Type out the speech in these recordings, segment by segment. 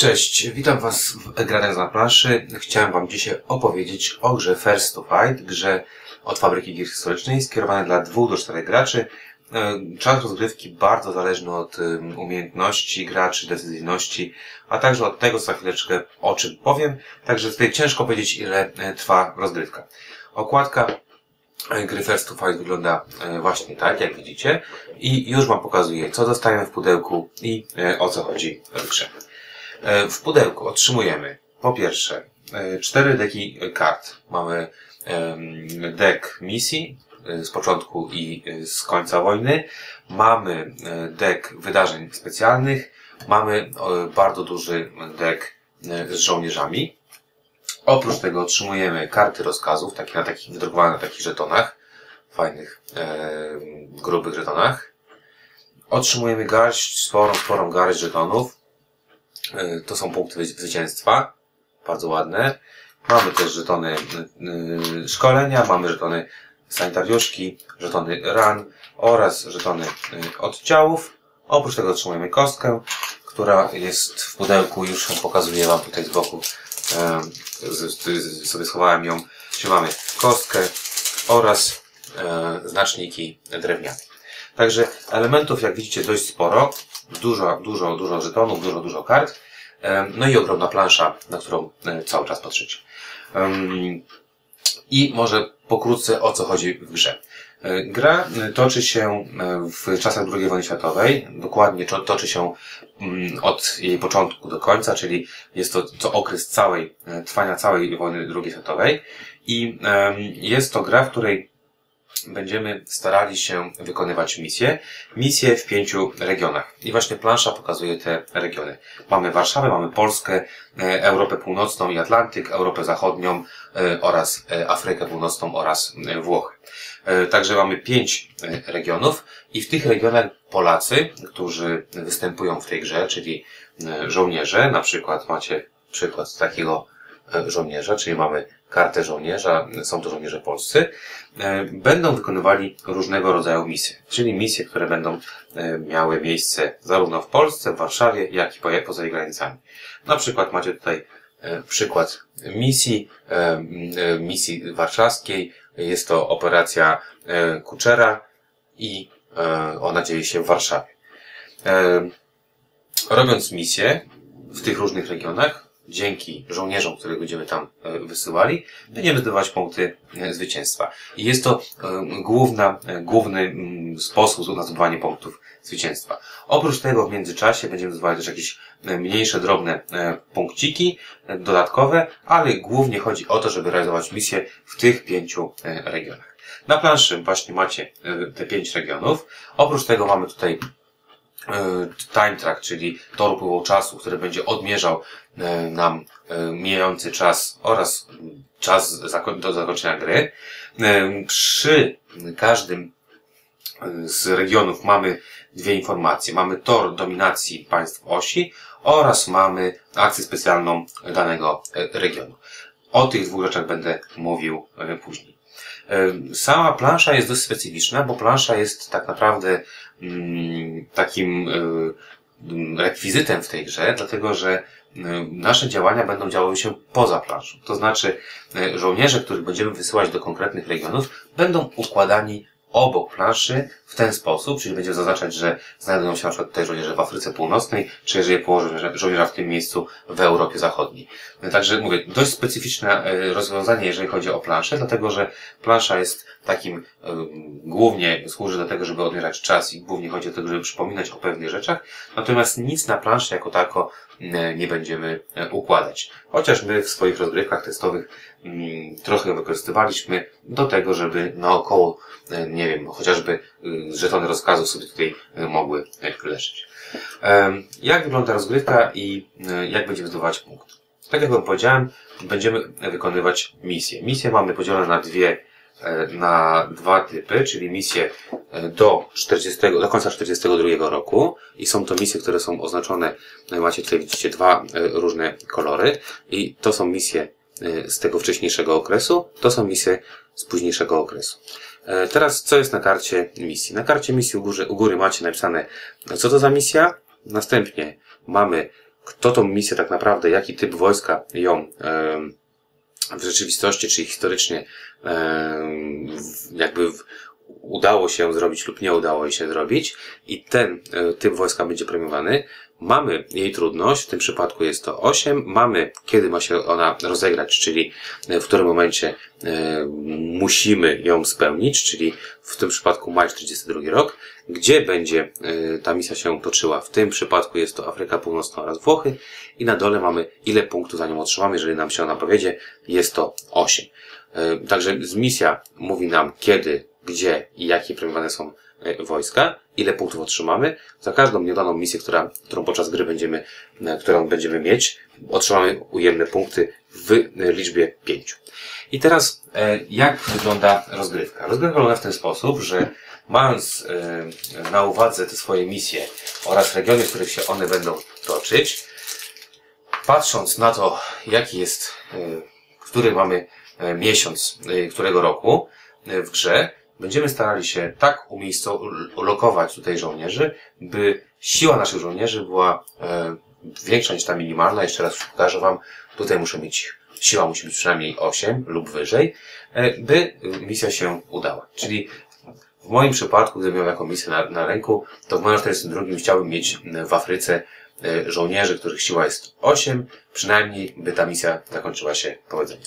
Cześć, witam Was w Gradach na planszy. Chciałem Wam dzisiaj opowiedzieć o grze First to Fight, grze od fabryki gier historycznej, skierowanej dla 2 do 4 graczy. E, czas rozgrywki bardzo zależny od e, umiejętności graczy, decyzyjności, a także od tego, za chwileczkę o czym powiem. Także tutaj ciężko powiedzieć, ile e, trwa rozgrywka. Okładka gry First to Fight wygląda właśnie tak, jak widzicie. I już Wam pokazuję, co dostałem w pudełku i o co chodzi w grze. W pudełku otrzymujemy po pierwsze cztery deki kart. Mamy deck misji, Y, z początku i z końca wojny. Mamy deck wydarzeń specjalnych. Mamy bardzo duży deck z żołnierzami. Oprócz tego otrzymujemy karty rozkazów, takie na takich wydrukowane na takich żetonach, fajnych, e, grubych żetonach. Otrzymujemy garść, sporą, sporą garść żetonów. E, to są punkty zwycięstwa. Bardzo ładne. Mamy też żetony e, szkolenia, mamy żetony sanitariuszki, żetony RAN oraz żetony oddziałów. Oprócz tego otrzymujemy kostkę, która jest w pudełku, już pokazuję Wam tutaj z boku, sobie schowałem ją, gdzie mamy kostkę oraz e, znaczniki drewniane. Także elementów, jak widzicie, dość sporo. Dużo, dużo, dużo żetonów, dużo, dużo kart. No i ogromna plansza, na którą e, cały czas patrzycie. I może pokrótce o co chodzi w grze. E, gra e, toczy się w czasach II wojny światowej, dokładnie toczy się mm, od jej początku do końca, czyli jest to, to okres całej, trwania całej wojny II światowej i jest to gra, w której będziemy starali się wykonywać misje. Misje w pięciu regionach. I właśnie plansza pokazuje te regiony. Mamy Warszawę, mamy Polskę, Europę Północną i Atlantyk, Europę Zachodnią, E, oraz e, Afrykę Północną oraz e, Włochy. Także mamy pięć regionów i w tych regionach Polacy, którzy występują w tej grze, czyli żołnierze, na przykład macie przykład takiego żołnierza, czyli mamy kartę żołnierza, są to żołnierze polscy, będą wykonywali różnego rodzaju misje, czyli misje, które będą miały miejsce zarówno w Polsce, w Warszawie, jak i poza jej granicami. Na przykład macie tutaj E, przykład misji, e, e, misji warszawskiej. Jest to operacja Kuczera i ona dzieje się w Warszawie. Robiąc misję w tych różnych regionach, dzięki żołnierzom, których będziemy tam wysyłali, będziemy zdobywać punkty zwycięstwa. I jest to główna, główny mm, sposób na zdobywanie punktów zwycięstwa. Oprócz tego w międzyczasie będziemy zdobywać też jakieś e, mniejsze, drobne e, punkciki e, dodatkowe, ale głównie chodzi o to, żeby realizować misję w tych pięciu regionach. Na planszy właśnie macie te pięć regionów. Oprócz tego mamy tutaj time track, czyli tor upływu czasu, który będzie odmierzał nam mijający czas oraz czas do zakończenia gry. Przy każdym z regionów mamy dwie informacje. Mamy tor dominacji państw osi oraz mamy akcję specjalną danego e, regionu. O tych dwóch rzeczach będę mówił e, później. E, sama plansza jest dość specyficzna, bo plansza jest tak naprawdę takim rekwizytem w tej grze, dlatego że nasze działania będą działały się poza planszą. To znaczy, żołnierze, których będziemy wysyłać do konkretnych regionów, będą układani obok planszy w ten sposób, czyli będziemy zaznaczać, że znajdują się na przykład tutaj żołnierze w Afryce Północnej, czy jeżeli położymy żołnierza w tym miejscu w Europie Zachodniej. Także mówię, dość specyficzne e, rozwiązanie, jeżeli chodzi o planszę, dlatego że plansza jest takim, głównie służy do tego, żeby odmierzać czas i głównie chodzi o to, żeby przypominać o pewnych rzeczach, natomiast nic na planszy jako tako nie będziemy e, układać. Chociaż my w swoich rozgrywkach testowych mm, trochę wykorzystywaliśmy do tego, żeby naokoło, e, nie wiem, chociażby żetony rozkazów sobie tutaj e, mogły leżeć. Jak wygląda rozgrywka i jak będziemy zdobywać punkt? Tak jak Wam powiedziałem, będziemy wykonywać misje. Misje mamy podzielone na dwie E, na dwa typy, czyli misje e, do 40, do końca 42 roku i są to misje, które są oznaczone, e, macie tutaj widzicie dwa różne kolory i to są misje z tego wcześniejszego okresu, to są misje z późniejszego okresu. Teraz co jest na karcie misji? Na karcie misji u góry, u góry macie napisane co to za misja, następnie mamy kto tą misję tak naprawdę, jaki typ wojska ją w rzeczywistości, czy historycznie jakby udało się zrobić lub nie udało się zrobić i ten e, typ wojska będzie premiowany. Mamy jej trudność, w tym przypadku jest to 8. Mamy, kiedy ma się ona rozegrać, czyli w którym momencie e, musimy ją spełnić, czyli w tym przypadku maj 42 rok. Gdzie będzie e, ta misja się toczyła? W tym przypadku jest to Afryka Północna oraz Włochy i na dole mamy ile punktów za nią otrzymamy, jeżeli nam się ona powiedzie, jest to 8. Także misja mówi nam, kiedy gdzie i jakie premiowane są e, wojska, ile punktów otrzymamy. Za każdą niedaną misję, która, którą podczas gry będziemy, e, którą będziemy mieć, otrzymamy ujemne punkty w e, liczbie pięciu. I teraz, jak wygląda rozgrywka? Rozgrywka wygląda w ten sposób, że mając na uwadze te swoje misje oraz regiony, w których się one będą toczyć, patrząc na to, jaki jest, który mamy miesiąc którego roku w grze, będziemy starali się tak ulokować tutaj żołnierzy, by siła naszych żołnierzy była e, większa niż ta minimalna. Jeszcze raz pokażę Wam, tutaj muszę mieć, siła musi być przynajmniej 8 lub wyżej, e, by misja się udała. Czyli w moim przypadku, gdybym miał taką misję na, na ręku, to w moim 42 chciałbym mieć w Afryce żołnierzy, których siła jest 8, przynajmniej by ta misja zakończyła się powodzeniem.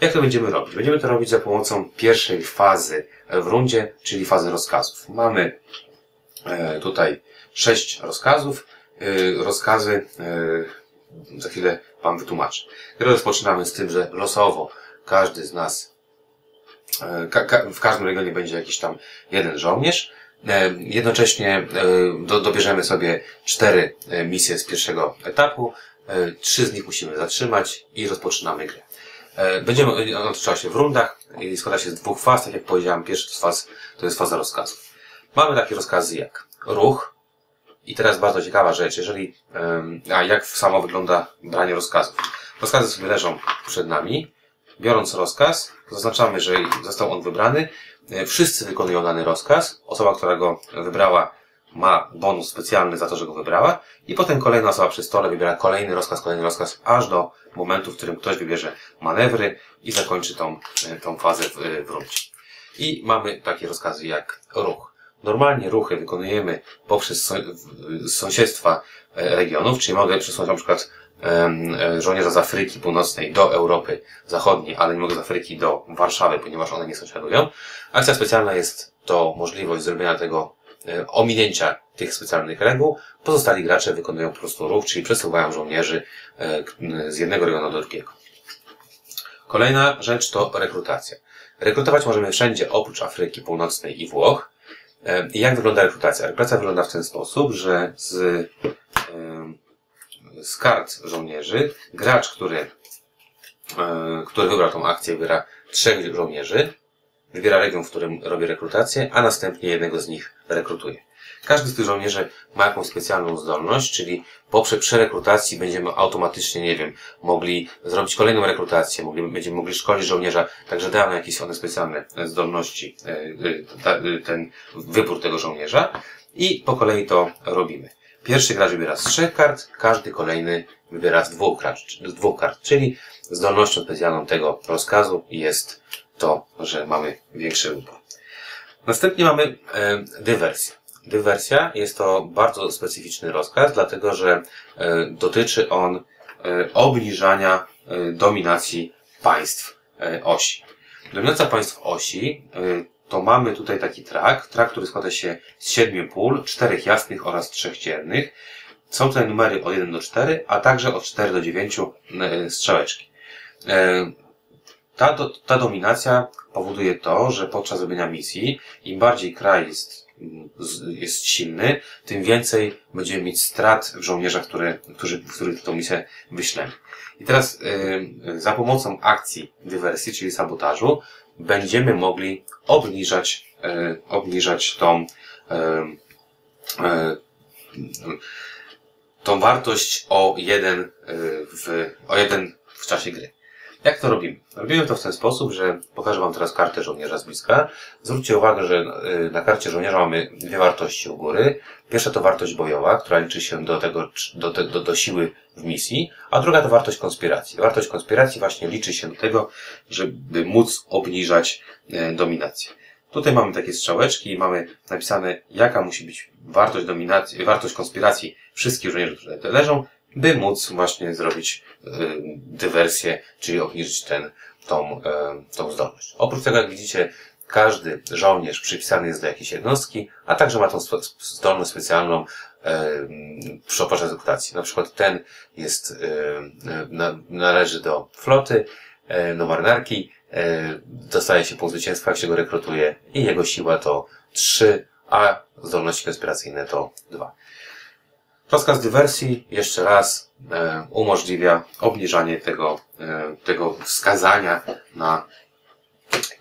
Jak to będziemy robić? Będziemy to robić za pomocą pierwszej fazy w rundzie, czyli fazy rozkazów. Mamy e, tutaj sześć rozkazów. E, rozkazy e, za chwilę Wam wytłumaczę. Rozpoczynamy z tym, że losowo każdy z nas w każdym regionie będzie jakiś tam jeden żołnierz. Jednocześnie dobierzemy sobie cztery misje z pierwszego etapu. Trzy z nich musimy zatrzymać i rozpoczynamy grę. E, będziemy, ona toczyła się w rundach i składa się z dwóch faz, tak jak powiedziałem, pierwszy to faz, to jest faza rozkazów. Mamy takie rozkazy jak ruch i teraz bardzo ciekawa rzecz, jeżeli, a jak samo wygląda branie rozkazów. Rozkazy sobie leżą przed nami, biorąc rozkaz, zaznaczamy, że został on wybrany, e, wszyscy wykonują dany rozkaz, osoba, która go wybrała ma bonus specjalny za to, że go wybrała i potem kolejna osoba przy stole wybiera kolejny rozkaz, kolejny rozkaz, aż do momentu, w którym ktoś wybierze manewry i zakończy tą, e, tą fazę w, w rundzie. I mamy takie rozkazy jak ruch. Normalnie ruchy wykonujemy poprzez sąsiedztwa e, regionów, czyli mogę przesłać na przykład e, żołnierza z Afryki Północnej do Europy Zachodniej, ale nie mogę z Afryki do Warszawy, ponieważ one nie sąsiadują. Akcja specjalna jest to możliwość zrobienia tego ominięcia tych specjalnych reguł, pozostali gracze wykonują po prostu ruch, czyli przesuwają żołnierzy e, z jednego regionu do drugiego. Kolejna rzecz to rekrutacja. Rekrutować możemy wszędzie oprócz Afryki Północnej i Włoch. Jak wygląda rekrutacja? Rekrutacja wygląda w ten sposób, że z, z kart żołnierzy gracz, który, który wybrał tą akcję, wybiera trzech żołnierzy, wybiera region, w którym robi rekrutację, a następnie jednego z nich rekrutuje. Każdy z tych żołnierzy ma jakąś specjalną zdolność, czyli po przerekrutacji będziemy automatycznie, nie wiem, mogli zrobić kolejną rekrutację, mogli, będziemy mogli szkolić żołnierza, także damy jakieś one specjalne zdolności, e, e, e, ten wybór tego żołnierza i po kolei to robimy. Pierwszy gracz wybiera z trzech kart, każdy kolejny wybiera z dwóch kart, z dwóch kart czyli zdolnością specjalną tego rozkazu jest to, że mamy większy wybór. Następnie mamy e, dywersję. Dywersja jest to bardzo specyficzny rozkaz, dlatego że e, dotyczy on e, obniżania e, dominacji państw e, osi. Dominacja państw osi e, to mamy tutaj taki trak, trak, który składa się z siedmiu pól, czterech jasnych oraz trzech ciemnych. Są tutaj numery od 1 do 4, a także od 4 do 9 strzałeczki. Ta, do, ta dominacja powoduje to, że podczas robienia misji, im bardziej kraj jest, jest silny, tym więcej będziemy mieć strat w żołnierzach, które, którzy, których tę misję wyślemy. I teraz yy, za pomocą akcji dywersji, czyli sabotażu, będziemy mogli obniżać, yy, obniżać tą, yy, tą wartość o jeden, w, o jeden w czasie gry. Jak to robimy? Robimy to w ten sposób, że pokażę Wam teraz kartę żołnierza z bliska. Zwróćcie uwagę, że y, na karcie żołnierza mamy dwie wartości u góry. Pierwsza to wartość bojowa, która liczy się do tego, do, do, do siły w misji, a druga to wartość konspiracji. Wartość konspiracji właśnie liczy się do tego, żeby móc obniżać e, dominację. Tutaj mamy takie strzałeczki i mamy napisane, jaka musi być wartość dominacji, wartość konspiracji wszystkich żołnierzy, które leżą, by móc właśnie zrobić y, dywersję, czyli obniżyć ten, tą, y, tą zdolność. Oprócz tego, jak widzicie, każdy żołnierz przypisany jest do jakiejś jednostki, a także ma tą zdolność specjalną przy podczas rekrutacji. Na przykład ten jest, na, należy do floty, do marynarki, dostaje się punkt zwycięstwa, jak się go rekrutuje i jego siła to 3, a zdolności konspiracyjne to 2. Rozkaz dywersji, jeszcze raz, e, umożliwia obniżanie tego, e, tego wskazania na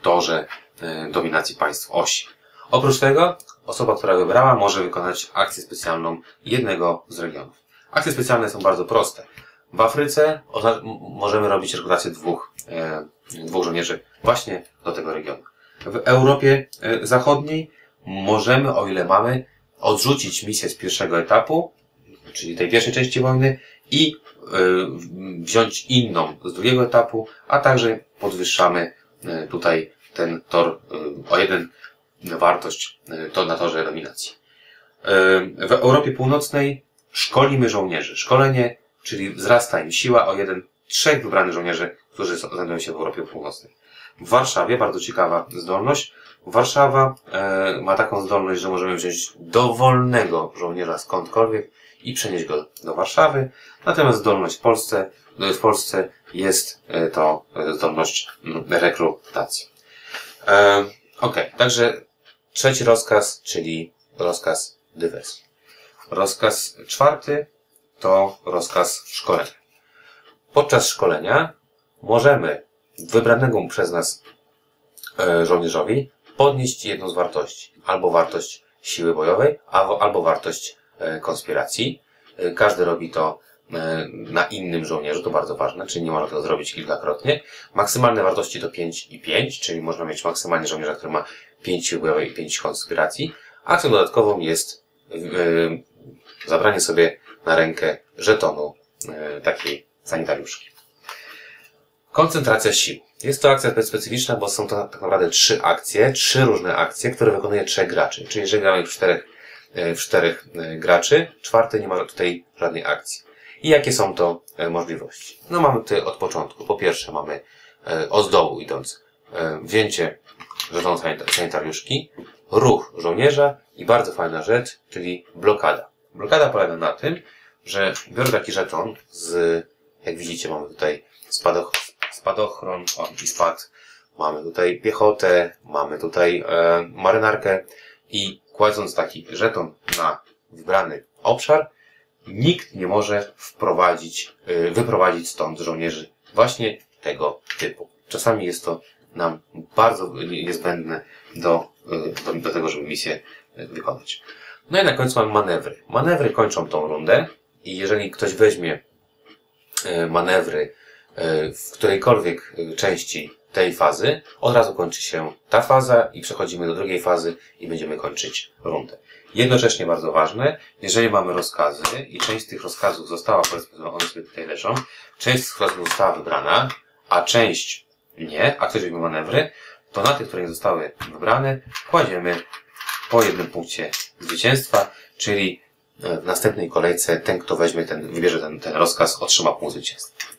torze e, dominacji państw osi. Oprócz tego, osoba, która wybrała, może wykonać akcję specjalną jednego z regionów. Akcje specjalne są bardzo proste. W Afryce możemy robić rekrutację dwóch, e, dwóch żołnierzy właśnie do tego regionu. W Europie e, Zachodniej możemy, o ile mamy, odrzucić misję z pierwszego etapu czyli tej pierwszej części wojny i y, wziąć inną z drugiego etapu, a także podwyższamy y, tutaj ten tor y, o jeden wartość to na torze dominacji. W Europie Północnej szkolimy żołnierzy. Szkolenie, czyli wzrasta im siła o jeden, trzech wybranych żołnierzy, którzy znajdują się w Europie Północnej. W Warszawie, bardzo ciekawa zdolność, Warszawa e, ma taką zdolność, że możemy wziąć dowolnego żołnierza skądkolwiek i przenieść go do Warszawy. Natomiast zdolność w Polsce, no, w Polsce jest e, to e, zdolność rekrutacji. E, ok, także trzeci rozkaz, czyli rozkaz dywersji. Rozkaz czwarty to rozkaz szkolenia. Podczas szkolenia możemy wybranego przez nas żołnierzowi podnieść jedną z wartości. Albo wartość siły bojowej, albo, wartość konspiracji. E, każdy robi to e, na innym żołnierzu, to bardzo ważne, czyli nie można tego zrobić kilkakrotnie. Maksymalne wartości to 5 i 5, czyli można mieć maksymalnie żołnierza, który ma 5 siły bojowej i 5 konspiracji. Akcją dodatkową jest zabranie sobie na rękę żetonu takiej sanitariuszki. Koncentracja sił. Jest to akcja specyficzna, bo są to tak naprawdę trzy akcje, trzy różne akcje, które wykonuje trzech graczy. Czyli jeżeli gramy w czterech E, w czterech e, graczy. Czwarty nie ma tutaj żadnej akcji. I jakie są to e, możliwości? No mamy tutaj od początku. Po pierwsze mamy od dołu idąc wzięcie żetonu sanitariuszki, ruch żołnierza i bardzo fajna rzecz, czyli blokada. Blokada polega na tym, że biorę taki żeton z, jak widzicie, mamy tutaj spadoch, spadochron o, i spad. Mamy tutaj piechotę, mamy tutaj e, marynarkę i kładąc taki żeton na wybrany obszar, nikt nie może wprowadzić, y, wyprowadzić stąd żołnierzy właśnie tego typu. Czasami jest to nam bardzo niezbędne do, y, do, do tego, żeby misję y, wykonać. No i na końcu mamy manewry. Manewry kończą tą rundę i jeżeli ktoś weźmie manewry w którejkolwiek części tej fazy, od razu kończy się ta faza i przechodzimy do drugiej fazy i będziemy kończyć rundę. Jednocześnie bardzo ważne, jeżeli mamy rozkazy i część z tych rozkazów została, powiedzmy, one sobie tutaj leżą, część z rozkazów została wybrana, a część nie, a ktoś robi manewry, to na tych, które nie zostały wybrane, kładziemy po jednym punkcie zwycięstwa, czyli w następnej kolejce ten, kto weźmie ten, wybierze ten, ten rozkaz, otrzyma punkt zwycięstwa.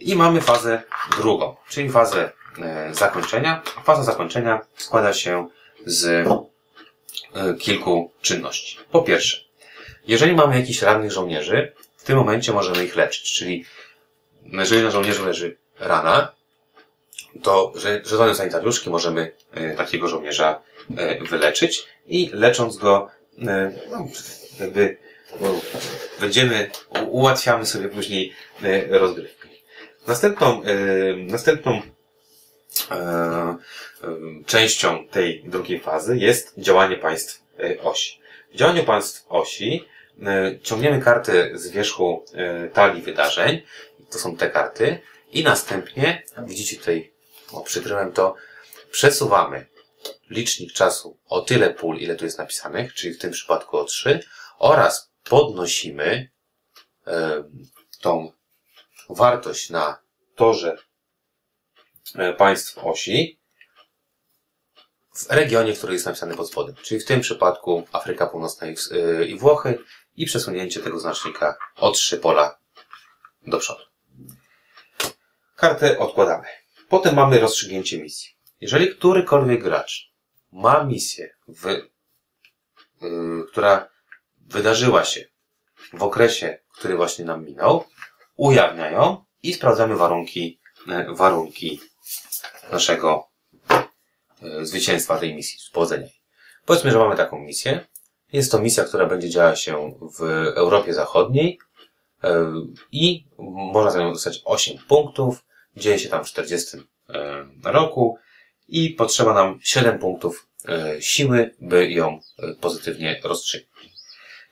I mamy fazę drugą, czyli fazę e, zakończenia. Faza zakończenia składa się z e, kilku czynności. Po pierwsze, jeżeli mamy jakichś rannych żołnierzy, w tym momencie możemy ich leczyć, czyli jeżeli na żołnierzu leży rana, to żetonem sanitariuszki możemy e, takiego żołnierza wyleczyć i lecząc go, no, jakby będziemy, ułatwiamy sobie później rozgrywkę. Następną, następną yy, częścią tej drugiej fazy jest działanie państw osi. W działaniu państw osi ciągniemy karty z wierzchu talii wydarzeń, to są te karty, I następnie, widzicie tutaj, o, przykryłem to, przesuwamy licznik czasu o tyle pól, ile tu jest napisanych, czyli w tym przypadku o 3, oraz podnosimy e, tą wartość na torze e, państw osi w regionie, który jest napisany pod spodem. Czyli w tym przypadku Afryka Północna i, e, i Włochy i przesunięcie tego znacznika o 3 pola do przodu. Kartę odkładamy. Potem mamy rozstrzygnięcie misji. Jeżeli którykolwiek gracz ma misję, w, yy, która wydarzyła się w okresie, który właśnie nam minął, ujawnia ją i sprawdzamy warunki, yy, warunki naszego yy, zwycięstwa tej misji, powodzenia. Powiedzmy, że mamy taką misję. Jest to misja, która będzie działa się w Europie Zachodniej yy, i można za nią dostać 8 punktów. Dzieje się tam w 40 yy, roku i potrzeba nam 7 punktów e, siły, by ją e, pozytywnie rozstrzygnąć.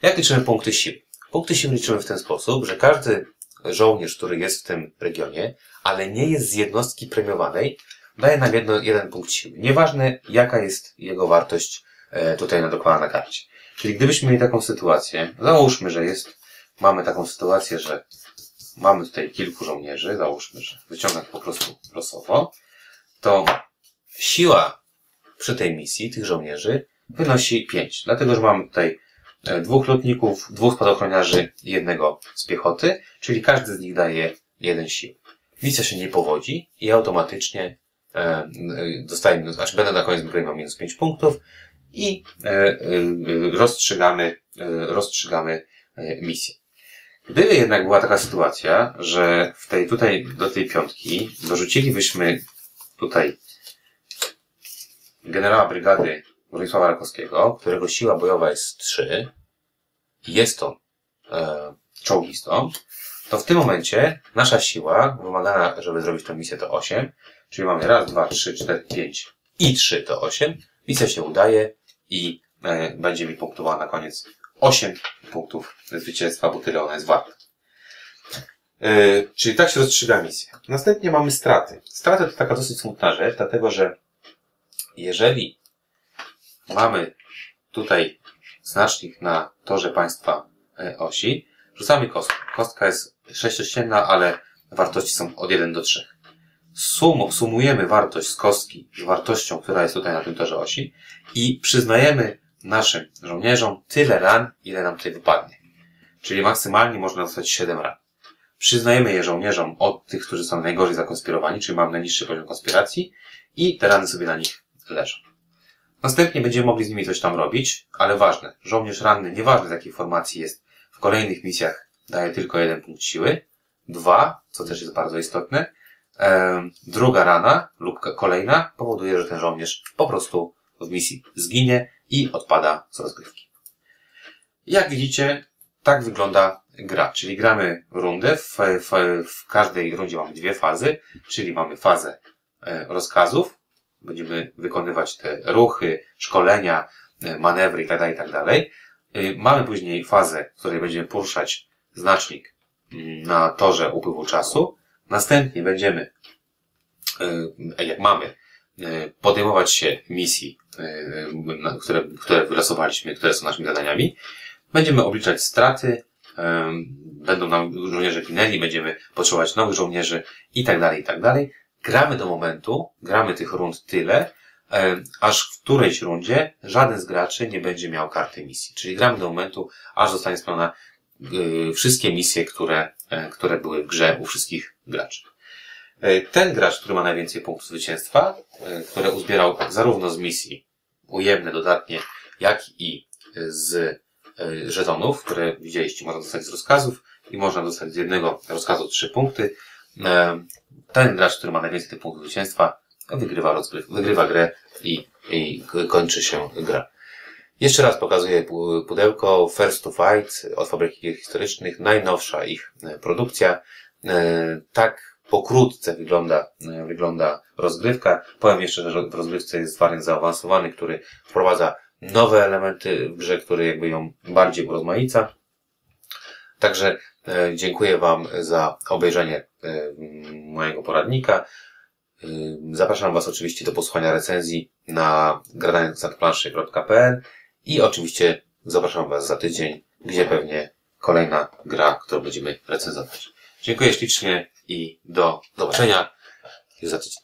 Jak liczymy punkty siły? Punkty siły liczymy w ten sposób, że każdy żołnierz, który jest w tym regionie, ale nie jest z jednostki premiowanej, daje nam jedno, jeden punkt siły. Nieważne, jaka jest jego wartość e, tutaj nadokładana na karcie. Czyli gdybyśmy mieli taką sytuację, załóżmy, że jest, mamy taką sytuację, że mamy tutaj kilku żołnierzy, załóżmy, że wyciągam po prostu losowo, to siła przy tej misji tych żołnierzy wynosi 5. Dlatego, że mamy tutaj dwóch lotników, dwóch spadochroniarzy i jednego z piechoty, czyli każdy z nich daje jeden sił. Misja się nie powodzi i automatycznie e, e, dostaję minus, znaczy będę na koniec gry miał minus 5 punktów i e, e, rozstrzygamy, e, rozstrzygamy e, misję. Gdyby jednak była taka sytuacja, że w tej, tutaj do tej piątki dorzucilibyśmy tutaj generała brygady Bronisława Rakowskiego, którego siła bojowa jest 3, jest on e, czołgistą, to w tym momencie nasza siła wymagana, żeby zrobić tę misję to 8, czyli mamy raz, dwa, trzy, cztery, pięć i 3 to 8. Misja się udaje i e, będzie mi punktowała na koniec 8 punktów zwycięstwa, bo tyle ona jest warta. E, czyli tak się rozstrzyga misja. Następnie mamy straty. Straty to taka dosyć smutna rzecz, dlatego że jeżeli mamy tutaj znacznik na torze państwa e, osi, rzucamy kostkę. Kostka jest sześciościenna, ale wartości są od 1 do 3. Sum, sumujemy wartość z kostki z wartością, która jest tutaj na tym torze osi i przyznajemy naszym żołnierzom tyle ran, ile nam tutaj wypadnie. Czyli maksymalnie można dostać 7 ran. Przyznajemy je żołnierzom od tych, którzy są najgorzej zakonspirowani, czyli mamy najniższy poziom konspiracji i te rany sobie na nich leżą. Następnie będziemy mogli z nimi coś tam robić, ale ważne, żołnierz ranny, nieważne z jakiej formacji jest, w kolejnych misjach daje tylko jeden punkt siły. Dwa, co też jest bardzo istotne, druga rana lub kolejna powoduje, że ten żołnierz po prostu w misji zginie i odpada z rozgrywki. Jak widzicie, tak wygląda gra, czyli gramy rundę, w, w, w każdej rundzie mamy dwie fazy, czyli mamy fazę e, rozkazów, będziemy wykonywać te ruchy, szkolenia, e, manewry itd., itd. E, mamy później fazę, w której będziemy poruszać znacznik mm, na torze upływu czasu. Następnie będziemy, e, jak mamy, podejmować się misji, które, które wylosowaliśmy, które są naszymi zadaniami. Będziemy obliczać straty, będą nam żołnierze ginęli, będziemy potrzebować nowych żołnierzy i tak dalej, i tak dalej gramy do momentu, gramy tych rund tyle, e, aż w którejś rundzie żaden z graczy nie będzie miał karty misji. Czyli gramy do momentu, aż zostanie spełniona e, wszystkie misje, które, e, które były w grze u wszystkich graczy. Ten gracz, który ma najwięcej punktów zwycięstwa, które uzbierał zarówno z misji ujemne, dodatnie, jak i z żetonów, które widzieliście, można dostać z rozkazów i można dostać z jednego rozkazu trzy punkty, ten gracz, który ma najwięcej tych punktów zwycięstwa, wygrywa, rozgryw, wygrywa grę i, i kończy się gra. Jeszcze raz pokazuję pudełko First to Fight od Fabryki Historycznych, najnowsza ich e, produkcja. E, tak pokrótce wygląda, wygląda rozgrywka. Powiem jeszcze, że w rozgrywce jest wariant zaawansowany, który wprowadza nowe elementy w grze, który jakby ją bardziej urozmaica. Także e, dziękuję Wam za obejrzenie e, mojego poradnika. E, zapraszam Was oczywiście do posłuchania recenzji na gradającnadplanszy.pl i oczywiście zapraszam Was za tydzień, gdzie pewnie kolejna gra, którą będziemy recenzować. Dziękuję ślicznie i do zobaczenia za tydzień.